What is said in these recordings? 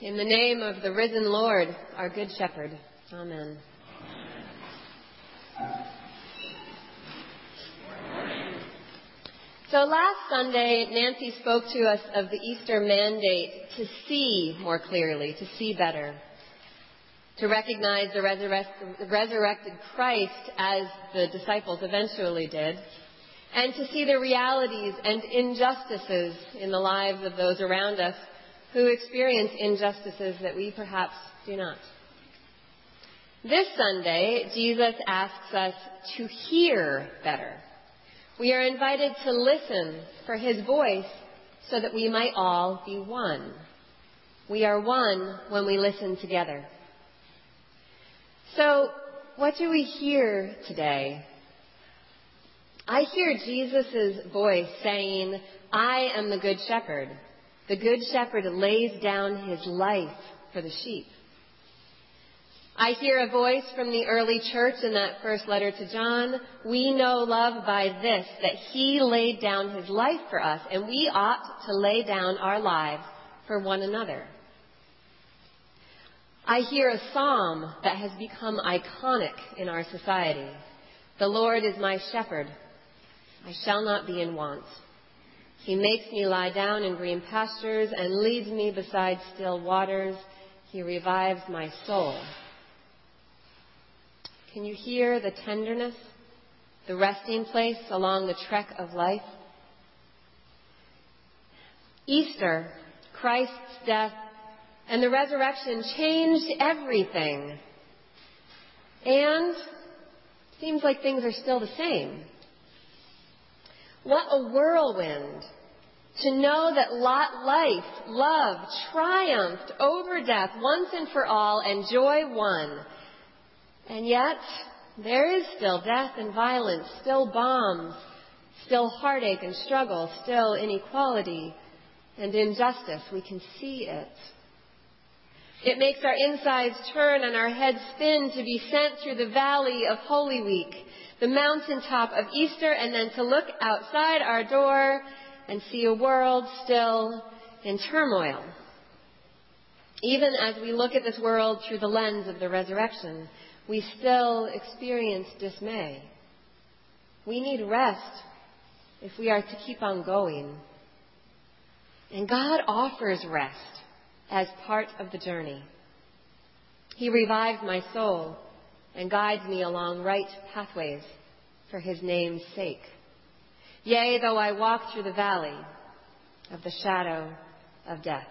In the name of the risen Lord, our Good Shepherd. Amen. So last Sunday, Nancy spoke to us of the Easter mandate to see more clearly, to see better, to recognize the resurrected Christ as the disciples eventually did, and to see the realities and injustices in the lives of those around us who experience injustices that we perhaps do not. This Sunday, Jesus asks us to hear better. We are invited to listen for his voice so that we might all be one. We are one when we listen together. So, what do we hear today? I hear Jesus' voice saying, I am the good shepherd. The good shepherd lays down his life for the sheep. I hear a voice from the early church in that first letter to John. We know love by this, that he laid down his life for us, and we ought to lay down our lives for one another. I hear a psalm that has become iconic in our society. The Lord is my shepherd. I shall not be in want. He makes me lie down in green pastures and leads me beside still waters. He revives my soul. Can you hear the tenderness, the resting place along the trek of life? Easter, Christ's death, and the resurrection changed everything. And seems like things are still the same. What a whirlwind to know that life, love, triumphed over death once and for all and joy won. And yet, there is still death and violence, still bombs, still heartache and struggle, still inequality and injustice. We can see it. It makes our insides turn and our heads spin to be sent through the valley of Holy Week, the mountaintop of Easter, and then to look outside our door and see a world still in turmoil. Even as we look at this world through the lens of the resurrection, we still experience dismay. We need rest if we are to keep on going. And God offers rest as part of the journey. He revives my soul and guides me along right pathways for his name's sake. Yea, though I walk through the valley of the shadow of death.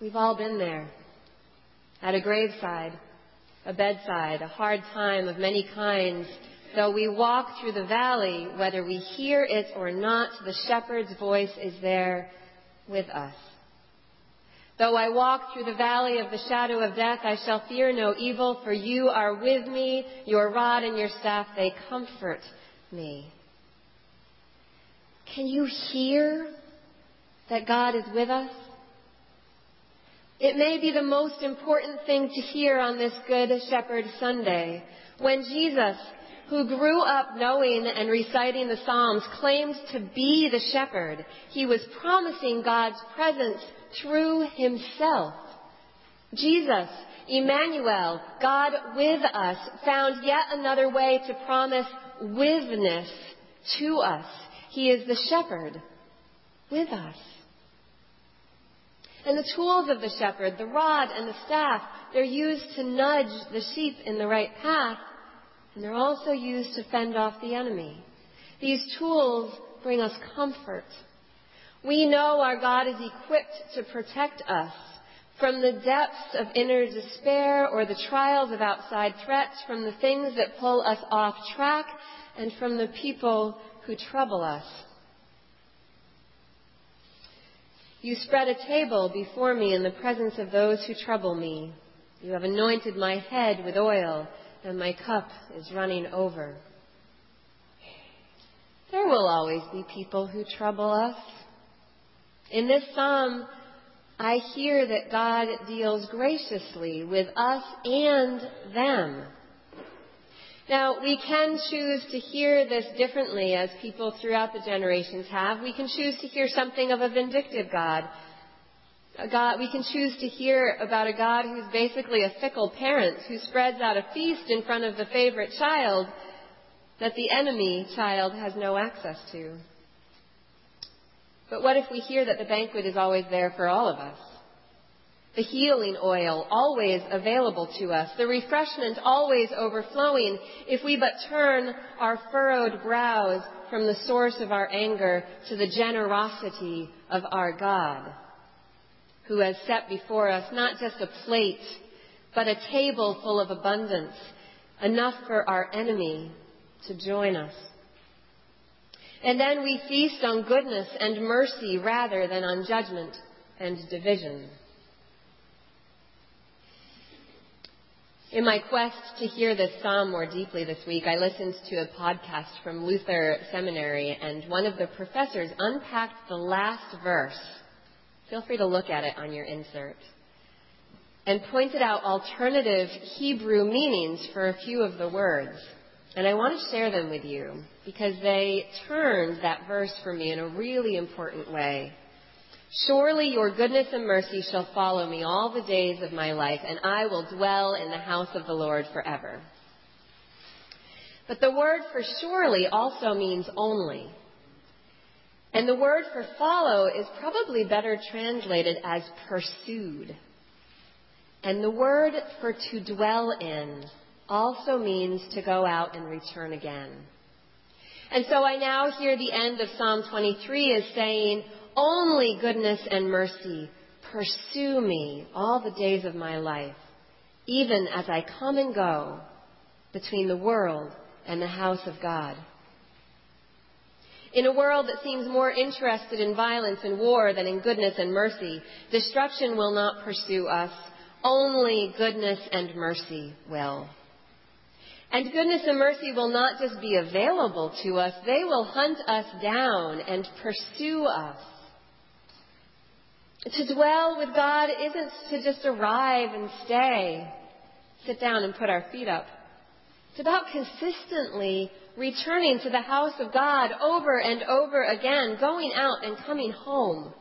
We've all been there at a graveside, a bedside, a hard time of many kinds. Though we walk through the valley, whether we hear it or not, the shepherd's voice is there with us. Though I walk through the valley of the shadow of death, I shall fear no evil, for you are with me. Your rod and your staff, they comfort me. Can you hear that God is with us? It may be the most important thing to hear on this Good Shepherd Sunday when Jesus, who grew up knowing and reciting the Psalms, claimed to be the shepherd. He was promising God's presence through himself. Jesus, Emmanuel, God with us, found yet another way to promise withness to us. He is the shepherd with us. And the tools of the shepherd, the rod and the staff, they're used to nudge the sheep in the right path, and they're also used to fend off the enemy. These tools bring us comfort. We know our God is equipped to protect us from the depths of inner despair or the trials of outside threats, from the things that pull us off track, and from the people who trouble us. You spread a table before me in the presence of those who trouble me. You have anointed my head with oil, and my cup is running over. There will always be people who trouble us. In this psalm, I hear that God deals graciously with us and them. Now, we can choose to hear this differently as people throughout the generations have. We can choose to hear something of a vindictive God. A God, we can choose to hear about a God who's basically a fickle parent who spreads out a feast in front of the favorite child that the enemy child has no access to. But what if we hear that the banquet is always there for all of us? The healing oil always available to us, the refreshment always overflowing if we but turn our furrowed brows from the source of our anger to the generosity of our God, who has set before us not just a plate, but a table full of abundance, enough for our enemy to join us. And then we feast on goodness and mercy rather than on judgment and division. In my quest to hear this psalm more deeply this week, I listened to a podcast from Luther Seminary, and one of the professors unpacked the last verse. Feel free to look at it on your insert. And pointed out alternative Hebrew meanings for a few of the words. And I want to share them with you because they turned that verse for me in a really important way. Surely your goodness and mercy shall follow me all the days of my life, and I will dwell in the house of the Lord forever. But the word for surely also means only. And the word for follow is probably better translated as pursued. And the word for to dwell in also means to go out and return again. And so I now hear the end of Psalm 23 as saying, only goodness and mercy pursue me all the days of my life, even as I come and go between the world and the house of God. In a world that seems more interested in violence and war than in goodness and mercy, destruction will not pursue us. Only goodness and mercy will. And goodness and mercy will not just be available to us, they will hunt us down and pursue us. To dwell with God isn't to just arrive and stay, sit down and put our feet up. It's about consistently returning to the house of God over and over again, going out and coming home.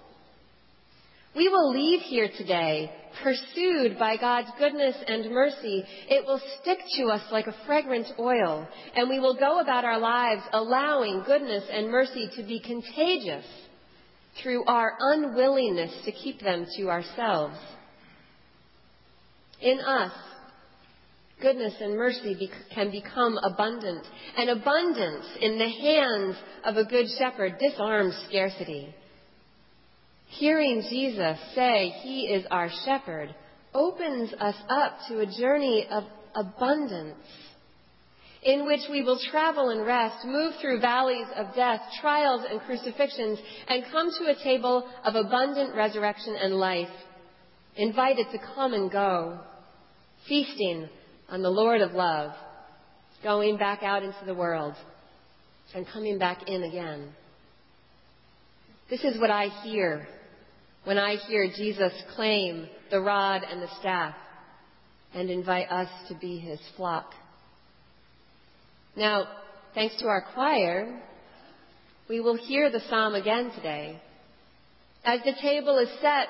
We will leave here today pursued by God's goodness and mercy, it will stick to us like a fragrant oil, and we will go about our lives allowing goodness and mercy to be contagious through our unwillingness to keep them to ourselves. In us, goodness and mercy be- can become abundant, and abundance in the hands of a good shepherd disarms scarcity. Hearing Jesus say he is our shepherd opens us up to a journey of abundance in which we will travel and rest, move through valleys of death, trials and crucifixions, and come to a table of abundant resurrection and life, invited to come and go, feasting on the Lord of love, going back out into the world, and coming back in again. This is what I hear when I hear Jesus claim the rod and the staff and invite us to be his flock. Now, thanks to our choir, we will hear the psalm again today. As the table is set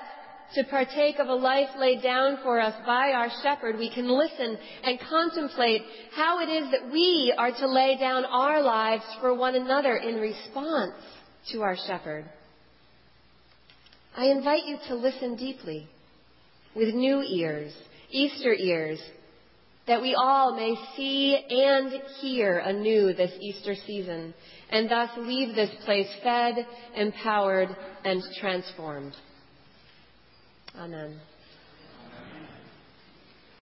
to partake of a life laid down for us by our shepherd, we can listen and contemplate how it is that we are to lay down our lives for one another in response to our shepherd. I invite you to listen deeply with new ears, Easter ears, that we all may see and hear anew this Easter season, and thus leave this place fed, empowered, and transformed. Amen.